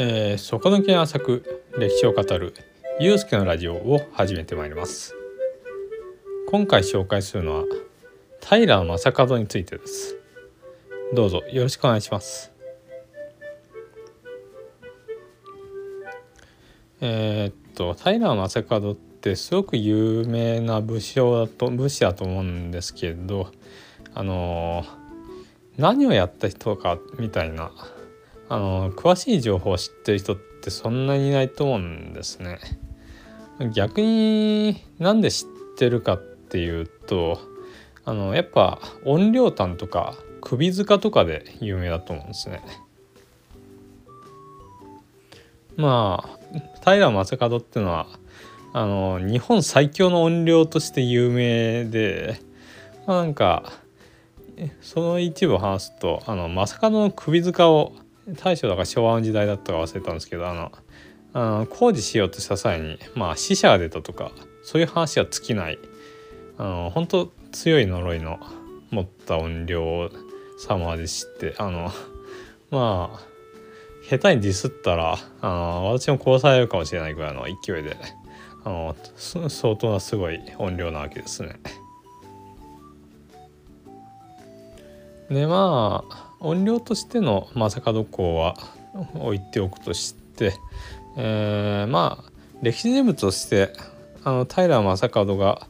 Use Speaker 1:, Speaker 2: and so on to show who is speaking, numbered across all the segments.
Speaker 1: えー、底抜け浅く歴史を語るゆうすけのラジオを始めてまいります。今回紹介するのは平正門についてです。どうぞよろしくお願いします。えー、っと平正門ってすごく有名な武将だと武士だと思うんですけどあの何をやった人かみたいなあの詳しい情報を知ってる人ってそんなにいないと思うんですね。逆になんで知ってるかっていうとあのやっぱ音量炭とか首塚とかで有名だと思うんですね。まあ平正門っていうのはあの日本最強の音量として有名で、まあ、なんかその一部を話すとあの正門の首塚を大正だから昭和の時代だったか忘れたんですけどあのあの工事しようとした際にまあ死者が出たとかそういう話は尽きないあの本当強い呪いの持った音量様でしてあのまあ下手にディスったらあの私も殺されるかもしれないぐらいの勢いであの相当なすごい音量なわけですね。でまあ音量としての正門公は置いておくとして、えー、まあ歴史人物としてあの平正門が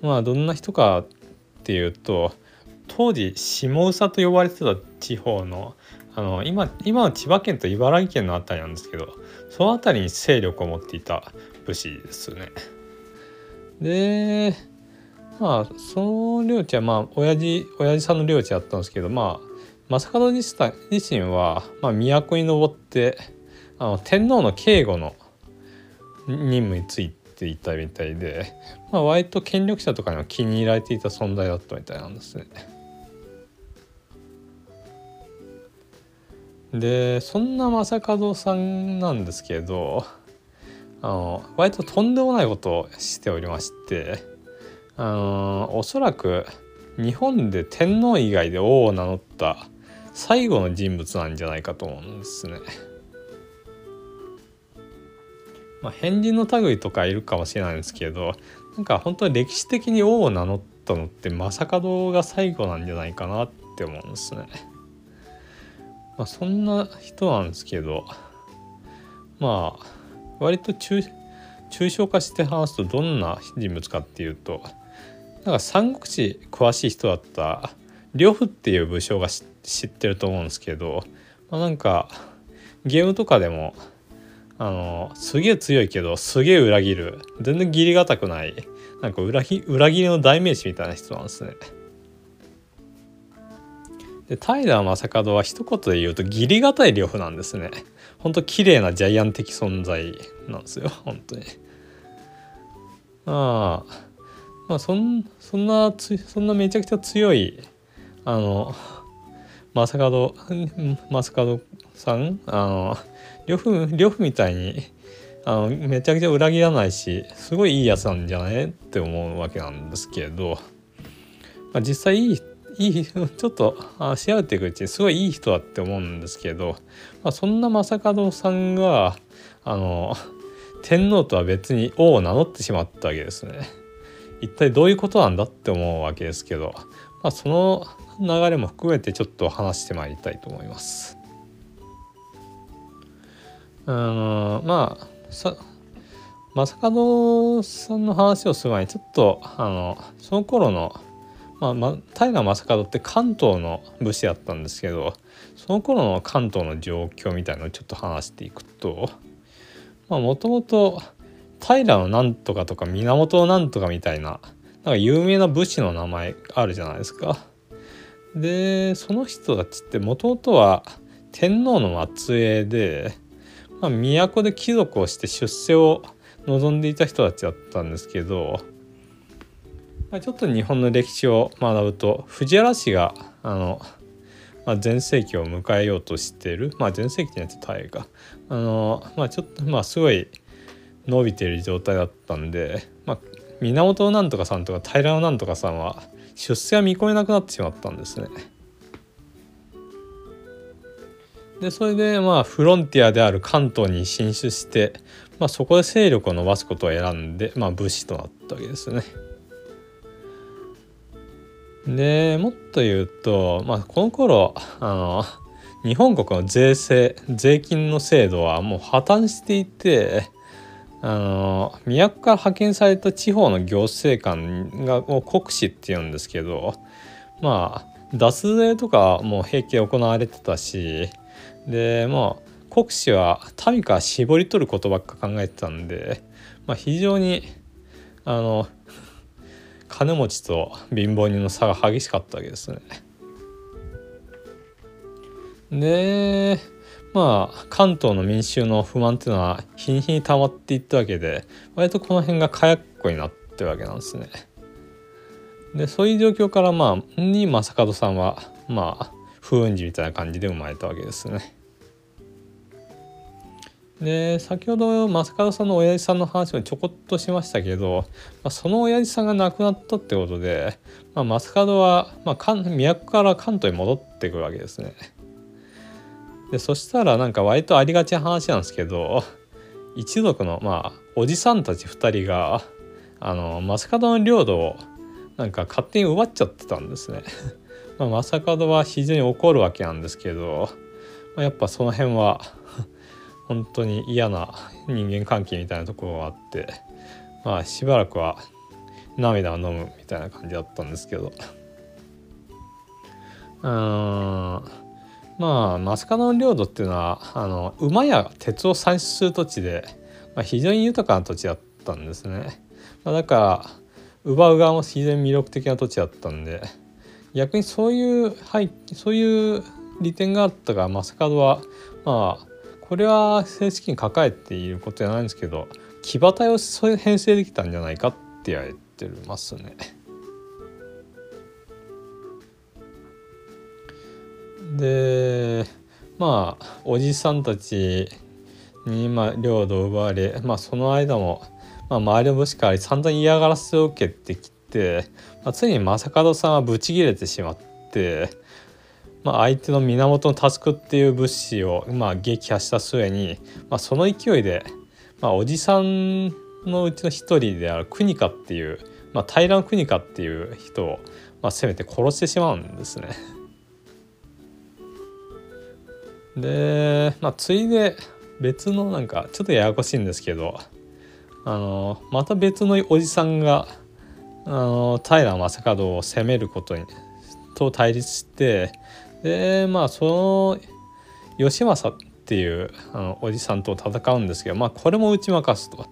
Speaker 1: まあどんな人かっていうと当時下総と呼ばれてた地方のあの今今の千葉県と茨城県の辺りなんですけどその辺りに勢力を持っていた武士ですね。でまあその領地はまあ親父親父さんの領地だったんですけどまあ正門自身は、まあ、都に登ってあの天皇の警護の任務についていたみたいで、まあ、割と権力者とかには気に入られていた存在だったみたいなんですね。でそんな正門さんなんですけどあの割ととんでもないことをしておりましてあのおそらく日本で天皇以外で王を名乗った最後の人物なんじゃないかと思うんですね。まあ、変人の類とかいるかもしれないんですけどなんか本当に歴史的に王を名乗ったのって正門が最後なんじゃないかなって思うんですね。まあ、そんな人なんですけどまあ割と抽象化して話すとどんな人物かっていうとなんか三国志詳しい人だった呂布っていう武将が知っ知ってると思うんですけど、まあ、なんかゲームとかでもあのすげえ強いけどすげえ裏切る全然義理がたくないなんか裏切裏切りの代名詞みたいな人なんですね。で平正門は一言で言うと義理がたい呂布なんですね。ほんと綺麗なジャイアン的存在なんですよ本当に。まあまあそんそんなつそんなめちゃくちゃ強いあの正門正門さんあの呂布呂布みたいにあのめちゃくちゃ裏切らないしすごいいいやつなんじゃないって思うわけなんですけど、まあ、実際いいいいちょっとあ調べていくうちにすごいいい人だって思うんですけど、まあ、そんな正門さんがあの天皇とは別に王を名乗ってしまったわけですね。一体どういうことなんだって思うわけですけど、まあ、その流れも含めてちょっと話してまいりたいと思います。あのまあさ正門さんの話をする前にちょっとあのその頃のまあ、ま、平将門って関東の武士だったんですけどその頃の関東の状況みたいのをちょっと話していくともともと平のなんとかとか源のなんとかみたいななんか有名な武士の名前あるじゃないですか。でその人たちってもともとは天皇の末裔で、まあ、都で貴族をして出世を望んでいた人たちだったんですけどまあ、ちょっと日本の歴史を学ぶと藤原氏があの、まあ、全盛期を迎えようとしてるまあ全盛期ってやつ大河あのまあちょっとまあすごい伸びている状態だったんで、まあ、源なんとかさんとか平なんとかさんは出世は見込めなくなってしまったんですね。でそれでまあフロンティアである関東に進出して、まあ、そこで勢力を伸ばすことを選んで、まあ、武士となったわけですね。でもっと言うと、まあ、この頃あの日本国の税制税金の制度はもう破綻していてあの都から派遣された地方の行政官がを国司って言うんですけどまあ脱税とかも平気で行われてたしでまあ国司は民から絞り取ることばっか考えてたんで、まあ、非常にあの金持ちと貧乏人の差が激しかったわけですね。でまあ関東の民衆の不満っていうのは日に日に溜まっていったわけで割とこの辺が火薬庫になってるわけなんですね。でそういう状況からまあに正門さんはまあ風雲児みたいな感じで生まれたわけですね。で先ほど正門さんの親父さんの話をちょこっとしましたけど、まあ、その親父さんが亡くなったってことで、まあ、正門は、まあ、都から関東に戻ってくるわけですね。でそしたらなんか割とありがちな話なんですけど 一族のまあおじさんたち2人があの正門の領土をなんか勝手に奪っちゃってたんですね。まあ、正門は非常に怒るわけなんですけど、まあ、やっぱその辺は 本当に嫌な人間関係みたいなところがあってまあしばらくは涙を飲むみたいな感じだったんですけどうんまあ増加の領土っていうのはあの馬や鉄を産出する土地で、まあ、非常に豊かな土地だったんですね。まあ、だから奪う側も非常に魅力的な土地だったんで逆にそういう、はい、そういう利点があったがマスカドはまあこれは正式に抱えていることじゃないんですけど騎馬隊を編成できたんじゃないかって言われてますね。でまあおじさんたちに、まあ、領土を奪われ、まあ、その間も、まあ、周りの武士から散々嫌がらせを受けてきて、まあ、ついに正門さんはブチギレてしまって、まあ、相手の源佑っていう武士を、まあ、撃破した末に、まあ、その勢いで、まあ、おじさんのうちの一人である国家っていう、まあ、平の国家っていう人を、まあ、攻めて殺してしまうんですね。で、まあ、ついで別のなんかちょっとややこしいんですけどあのまた別のおじさんがあの平将門を攻めることにと対立してでまあその義政っていうあのおじさんと戦うんですけどまあこれも打ち負かすと。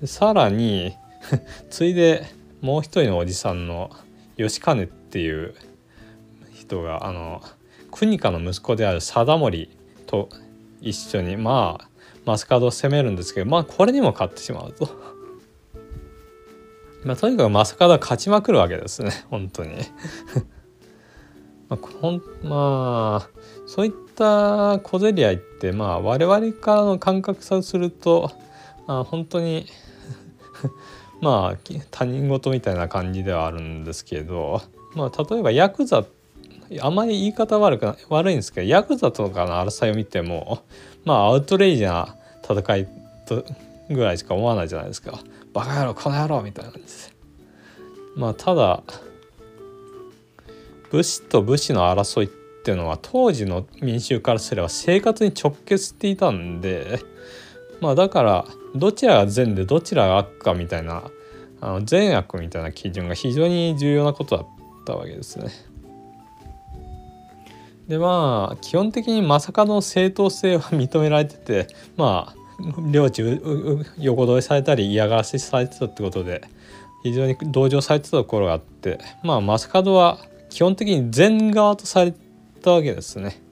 Speaker 1: でさらに ついでもう一人のおじさんの義兼っていう人があの国家の息子である貞盛と一緒にまあマスカードを攻めるんですけどまあこれにも勝ってしまうと。まあ、とにかくマスカードは勝ちまくるわけですね 本当に まあ、ほんまあそういった小競り合いってまあ我々からの感覚さするとあ本当にまあ他人事みたいな感じではあるんですけどまあ例えばヤクザあまり言い方悪く悪いんですけどヤクザとかの争いを見てもまあアウトレイジな戦いとぐらいしか思わないじゃないですか。バカ野郎この野郎みたいな感じで。まあただ武士と武士の争いっていうのは当時の民衆からすれば生活に直結していたんでまあだからどちらが善でどちらが悪かみたいなあの善悪みたいな基準が非常に重要なことだったわけですね。でまあ基本的にまさかの正当性は認められてて まあ領地横取りされたり嫌がらせされてたってことで非常に同情されてたところがあってまあ正門は基本的に善側とされたわけですね。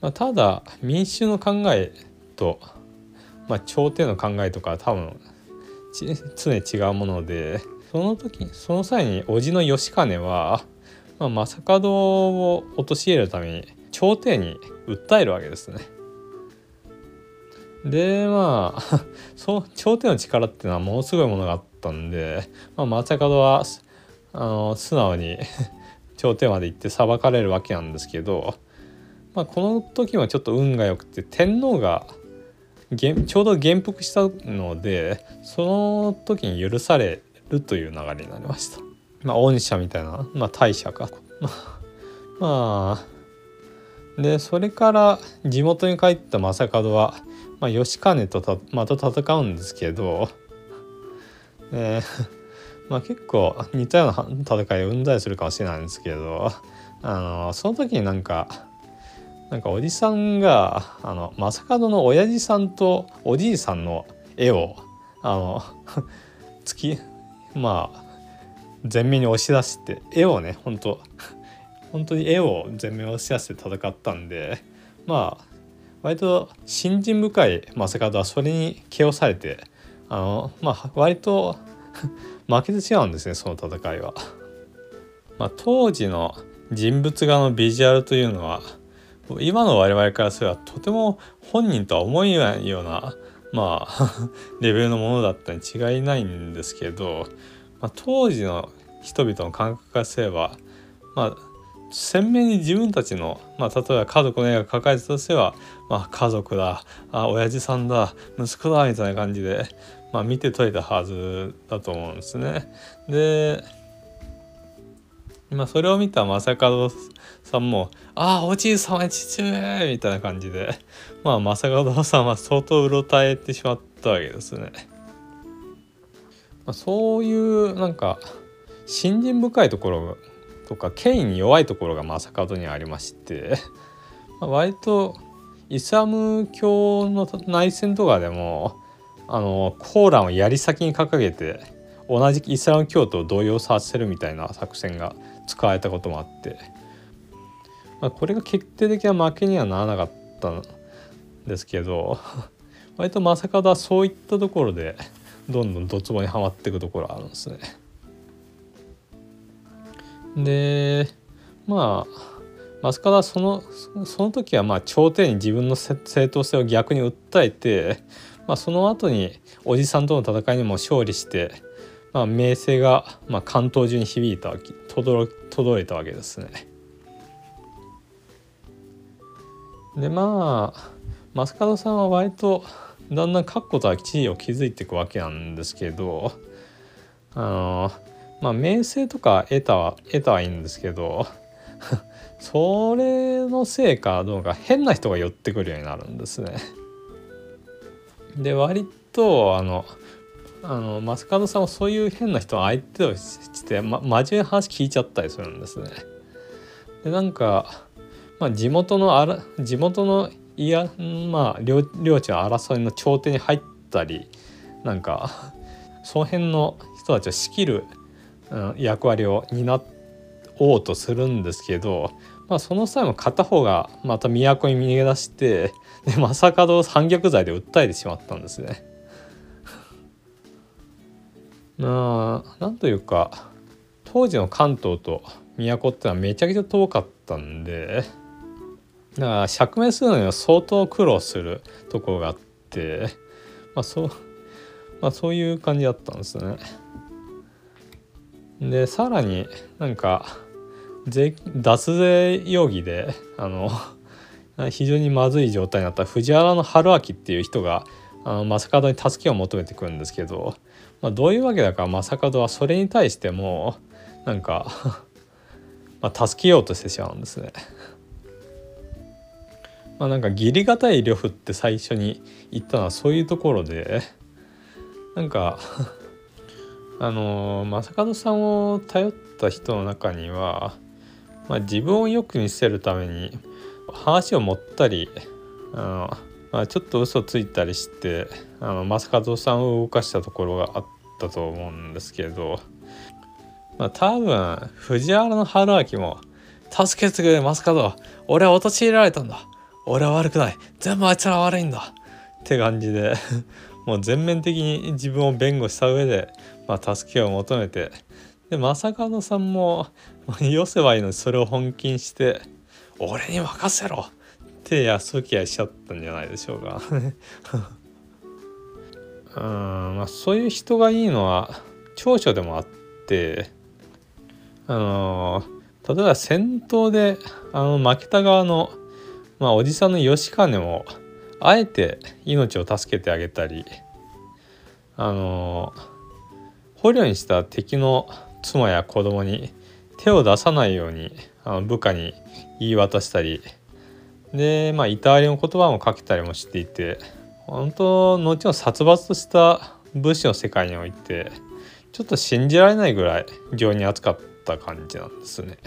Speaker 1: まあ、ただ民衆の考えと、まあ、朝廷の考えとか多分常に違うものでその時その際に叔父の義兼はまあ、正門を陥れるために朝廷に訴えるわけですね。でまあ そう朝廷の力っていうのはものすごいものがあったんで、まあ、正門はあの素直に 朝廷まで行って裁かれるわけなんですけどまあ、この時はちょっと運が良くて天皇がちょうど元服したのでその時に許されるという流れになりました。まあ、恩赦みたいな、まあ、大赦か。まあ、でそれから地元に帰った正門は、まあ、義兼とまた戦うんですけど、えー まあ、結構似たような戦いを生んだりするかもしれないんですけどあのその時になんかなんかおじさんがあの正門の親父さんとおじいさんの絵をあの 月まあ前面に押し出して絵をね本当 本当に絵を前面押し出して戦ったんでまあ割と信心深い正門はそれに気をされてあのまあ割と 負けて違うんですねその戦いは。まあ、当時の人物画のビジュアルというのは今の我々からすればとても本人とは思えないようなまあ レベルのものだったに違いないんですけど、まあ、当時の人々の感覚からすればまあ鮮明に自分たちの、まあ、例えば家族の絵が描かれたとすれば、まあ、家族だあ親父さんだ息子だみたいな感じで、まあ、見て取れたはずだと思うんですね。でまあそれを見た正門さんも「ああおじいさま父上!」みたいな感じでまあ正門さんは相当うろたえてしまったわけですね。まあ、そういうなんか信心深いところとか権威に弱いところが正門にありまして まあ割とイスラム教の内戦とかでもあのコーランを槍先に掲げて同じイスラム教徒を動揺させるみたいな作戦が使われたこともあって、まあ、これが決定的な負けにはならなかったんですけど 割と正門はそういったところでどんどんドツボにはまっていくところあるんですね。でまあ正門はそのその時はまあ朝廷に自分の正当性を逆に訴えて、まあ、その後におじさんとの戦いにも勝利してまあ、名声が、まあ、関東中に響いたわけ届いたわけですね。でまあ増門さんは割とだんだん確固たる地位を築いていくわけなんですけどあのまあ名声とか得たは得たはいいんですけど それのせいかどうか変な人が寄ってくるようになるんですね。で割とあのあの増門さんはそういう変な人相手をして、ま、真面目な話聞いちゃったりするんですね。でなんか、まあ、地元のあら地元のいやまあ領領地の争いの頂点に入ったりなんか その辺の人たちを仕切る、うん、役割を担おうとするんですけど、まあ、その際も片方がまた都に逃げ出してで正門を反逆罪で訴えてしまったんですね。まあなんというか当時の関東と都ってのはめちゃくちゃ遠かったんでだから釈明するのには相当苦労するところがあってまあそうまあそういう感じだったんですね。でさらになんか税脱税容疑であの非常にまずい状態になった藤原春明っていう人があの正門に助けを求めてくるんですけどまあ、どういうわけだか正門はそれに対してもなんか ま助けようとしてしまうんですね。まあなんか義理堅い呂布って最初に言ったのはそういうところで。なんかあの正門さんを頼った人の中には、まあ、自分をよく見せるために話を持ったりあの、まあ、ちょっと嘘ついたりしてあの正門さんを動かしたところがあったと思うんですけどまあ多分藤原の春明も「助けてくれマスカド俺は陥れられたんだ。俺は悪くない全部あいつら悪いんだ」って感じで もう全面的に自分を弁護した上で、まあ、助けを求めてで正門さんも よせばいいのにそれを本気にして「俺に任せろ!」って安請け合いしちゃったんじゃないでしょうか。うんまあそういう人がいいのは長所でもあってあの例えば戦闘であの負けた側のまあおじさんの義兼もあえて命を助けてあげたりあの捕虜にした敵の妻や子供に手を出さないようにあの部下に言い渡したりでまあいたわりの言葉もかけたりもしていて本当後の殺伐とした武士の世界においてちょっと信じられないぐらい情に熱かった感じなんですね。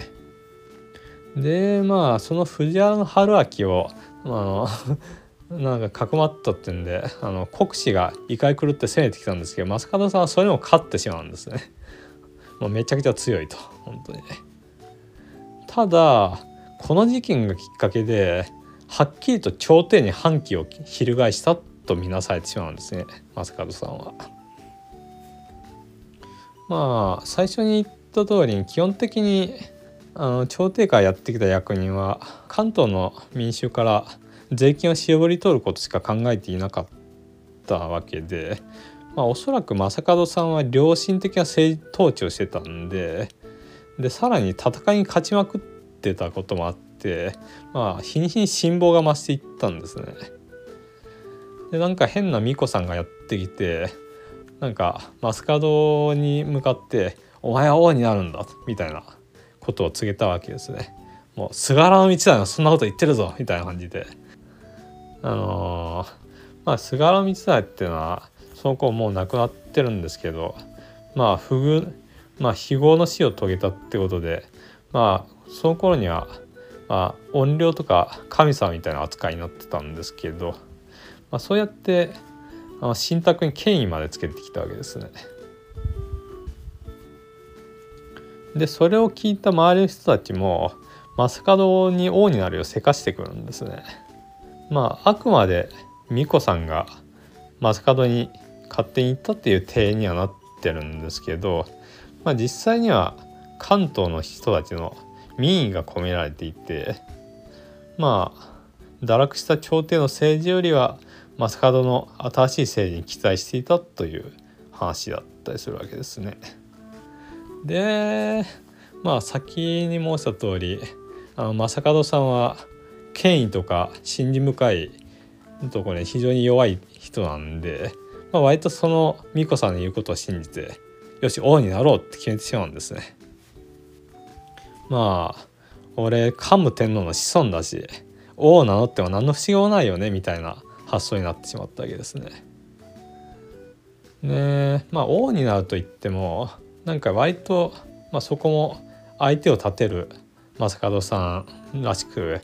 Speaker 1: でまあその藤原春明をあの なんかかくまったってんであの国士が異界狂って攻めてきたんですけど正門さんはそれも勝ってしまうんですね。もうめちゃくちゃ強いと本当にね。ただこの事件がきっかけではっきりと朝廷に反旗を翻したと見なされてしまうんですね正門さんは。まあ最初に言った通りに基本的にあの朝廷からやってきた役人は関東の民衆から税金を絞り取ることしか考えていなかったわけで、まあ、おそらく正門さんは良心的な政治統治をしてたんででさらに戦いに勝ちまくってたこともあってまあ日に日に辛抱が増していったんですね。でなんか変な巫女さんがやってきてなんか正門に向かって「お前は王になるんだ」みたいなことを告げたわけですね。もう菅原道真がそんなこと言ってるぞみたいな感じであのー、まあ菅原道真っていうのはその子もう亡くなってるんですけどまあ不遇まあ非業の死を遂げたってことでまあその頃にはまあ怨霊とか神様みたいな扱いになってたんですけど、まあ、そうやってあの信託に権威までつけてきたわけですね。でそれを聞いた周りの人たちも正門に王になるようせかしてくるんですね。まああくまで巫女さんが正門に勝手に行ったっていう体にはなってるんですけど、まあ、実際には関東の人たちの民意が込められていてまあ堕落した朝廷の政治よりは正門の新しい政治に期待していたという話だったりするわけですね。でまあ先に申した通りあの正門さんは権威とか信心深いところに非常に弱い人なんで、まあ、割とその巫女さんの言うことを信じてよし王になろうって決めてしまうんですね。まあ俺桓武天皇の子孫だし王を名乗っても何の不思議もないよねみたいな発想になってしまったわけですね。でまあ王になると言ってもなんか割と、まあ、そこも相手を立てる正門さんらしく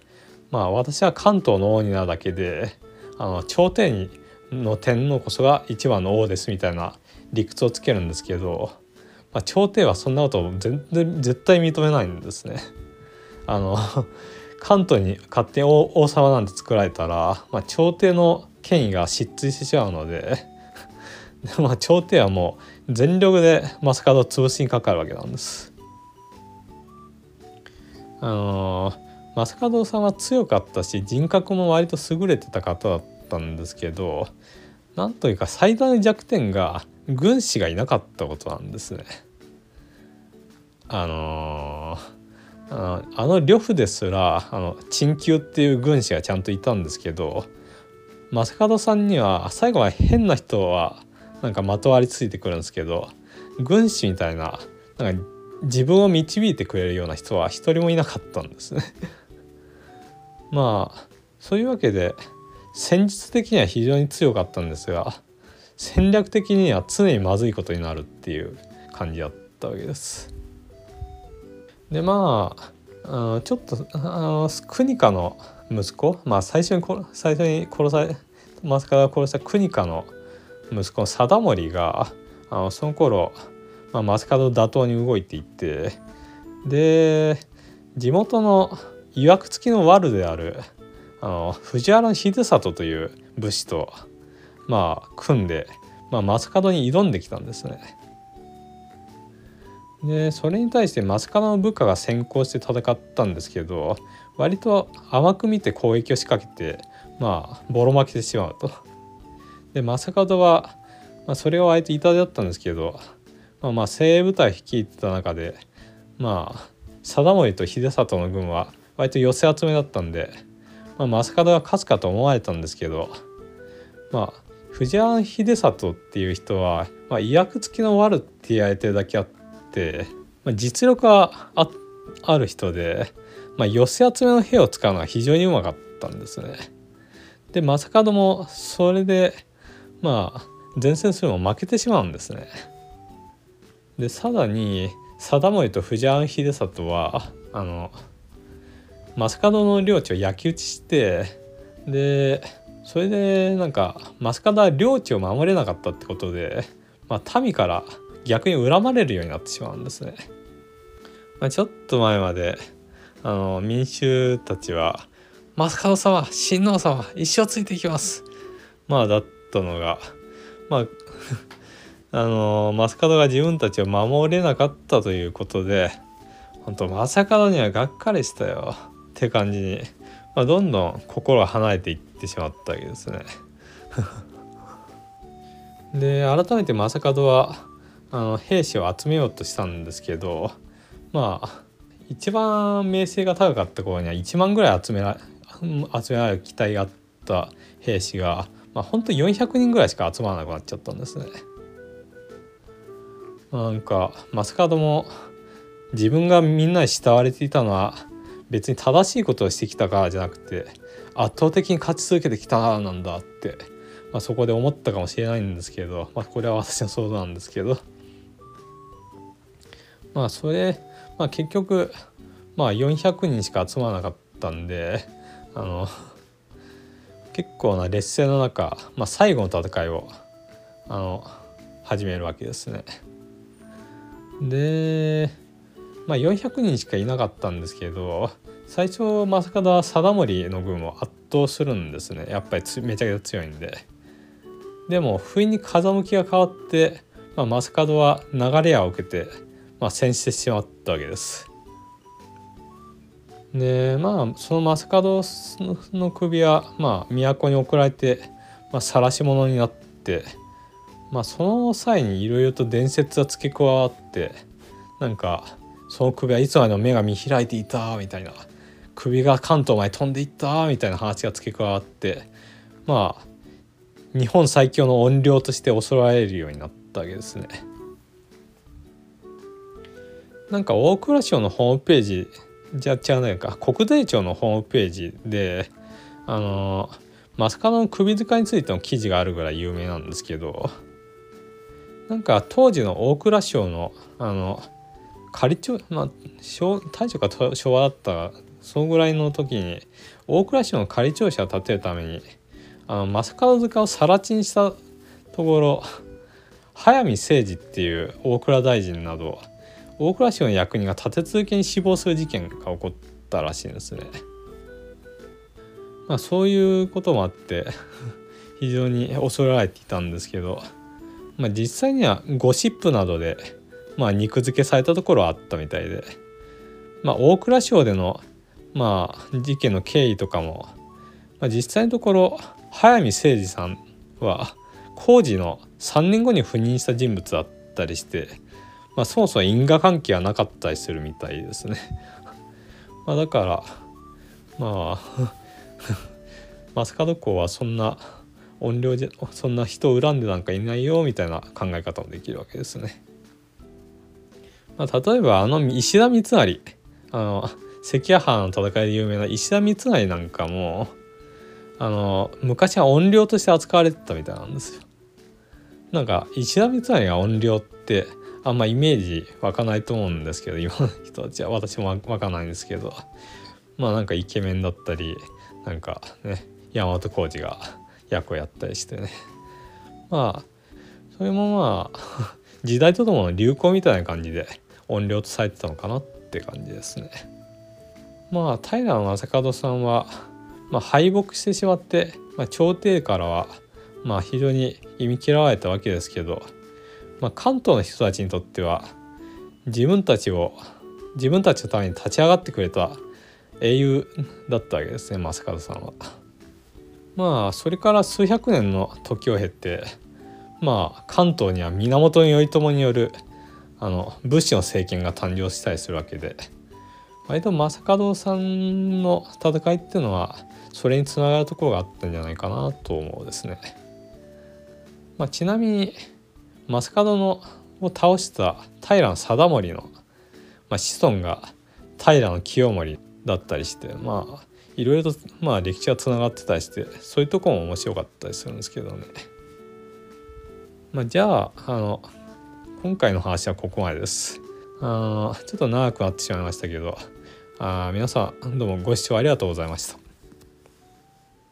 Speaker 1: まあ私は関東の王になるだけであの朝廷の天皇こそが一番の王ですみたいな理屈をつけるんですけど、まあ、朝廷はそんなことを全然絶対認めないんですね。あの関東に勝手に王様なんて作られたら、まあ、朝廷の権威が失墜してしまうので まあ朝廷はもう全力で正門を潰しにかかるわけなんです。あのー正門さんは強かったし人格も割と優れてた方だったんですけどなんというか最大の弱点が軍師がいなかったことなんですね。あのー、あの呂布ですらあの陳旧っていう軍師がちゃんといたんですけど正門さんには最後は変な人はなんかまとわりついてくるんですけど軍師みたいななんか自分を導いてくれるような人は一人もいなかったんですね。まあそういうわけで戦術的には非常に強かったんですが戦略的には常にまずいことになるっていう感じだったわけです。でまあちょっとあの国家の息子まあ最初に最初に殺され正門が殺した国家の息子の貞盛があのその頃、まあ、正門打倒に動いていってで地元のいわくつきの悪であるあの藤原秀里という武士とまあ組んで、まあ、正門に挑んできたんですね。でそれに対して正門の部下が先行して戦ったんですけど割と甘く見て攻撃を仕掛けてまあボロ負けてしまうと。で正門は、まあ、それを相手痛手だったんですけど、まあ、まあ精鋭部隊率いてた中でまあ貞盛と秀里の軍は割と寄せ集めだったんでまあ、正門が勝つかと思われたんですけどまあ藤原秀里っていう人は、まあ、医薬付きの悪って言われてるだけあって、まあ、実力はあある人で、まあ、寄せ集めの兵を使うのが非常にうまかったんですね。で正門もそれでまあ前線するも負けてしまうんですね。でさらに貞盛と藤原秀里はあの正門の領地を焼き討ちしてでそれでなんか正門は領地を守れなかったってことで、まあ、民から逆に恨まれるようになってしまうんですね。まあ、ちょっと前まであの民衆たちは「正門様親王様一生ついていきます」まあだったのがまあ あの正門が自分たちを守れなかったということで本当正門にはがっかりしたよって感じに、まあ、どんどん心離れていってしまったわけですね。で改めて正門はあの兵士を集めようとしたんですけどまあ一番名声が高かった頃には1万ぐらい集めら集められる機体があった兵士が、まあ、ほんと400人ぐらいしか集まらなくなっちゃったんですね。なんか正門も自分がみんなに慕われていたのは別に正しいことをしてきたからじゃなくて圧倒的に勝ち続けてきたからなんだって、まあ、そこで思ったかもしれないんですけど、まあ、これは私の想像なんですけどまあそれ、まあ、結局、まあ、400人しか集まらなかったんであの結構な劣勢の中、まあ、最後の戦いをあの始めるわけですね。でまあ400人しかいなかったんですけど最初正門は貞盛の軍を圧倒するんですねやっぱりめちゃくちゃ強いんで。でも不意に風向きが変わって、まあ、正門は流れ矢を受けて、まあ、戦死してしまったわけです。でまあその正門の首はまあ都に送られて、まあ、晒し者になってまあその際にいろいろと伝説が付け加わってなんかその首はいつまでも目が見開いていたみたいな首が関東まで飛んでいったみたいな話が付け加わってまあ日本最強の怨霊として恐られるようになったわけですね。なんか大蔵省のホームページじゃ違うないか。国税庁のホームページであのマカの首塚についての記事があるぐらい有名なんですけどなんか当時の大蔵省のあの仮長まあ大将か昭和だったそのぐらいの時に大蔵省の仮庁舎を建てるためにあの正門塚を更地にしたところ早見誠二っていう大蔵大臣など大蔵省の役人が立て続けに死亡する事件が起こったらしいんですね。まあそういうこともあって 非常に恐れられていたんですけどまあ、実際にはゴシップなどで、まあ、肉付けされたところはあったみたいで、まあ、大蔵省での、まあ、事件の経緯とかも、まあ、実際のところ早見誠二さんは工事の3年後に赴任した人物だったりして、まあ、そもそも因果関係はなかったりするみたいですね。まあだからまあ 正門公はそんな怨霊じゃそんな人を恨んでなんかいないよみたいな考え方もできるわけですね。まあ、例えばあの石田三成あの関ヶ原の戦いで有名な石田三成なんかもあの昔は怨霊として扱われてたみたいなんですよ。なんか石田三成が怨霊ってあんまイメージ湧かないと思うんですけど今の人たちは。私も湧かないんですけど。まあなんかイケメンだったりなんかね大和浩二が役をやったりしてね。まあそれもまあ時代とともに流行みたいな感じで音量とされてたのかなって感じですね。まあ平将門さんは、まあ、敗北してしまって、まあ、朝廷からは、まあ、非常に忌み嫌われたわけですけど、まあ、関東の人たちにとっては自分たちを自分たちのために立ち上がってくれた英雄だったわけですね正門さんは。まあそれから数百年の時を経てまあ関東には源頼朝によるあの武士の政権が誕生したりするわけで割と正門さんの戦いっていうのはそれにつながるところがあったんじゃないかなと思うですね。まあ、ちなみに正門のを倒した平貞盛の、まあ、子孫が平清盛だったりしてまあいろいろとまあ歴史がつながってたりしてそういうとこも面白かったりするんですけどね。まあ、じゃああの今回の話はここまでです。あちょっと長くなってしまいましたけどあ皆さんどうもご視聴ありがとうございました。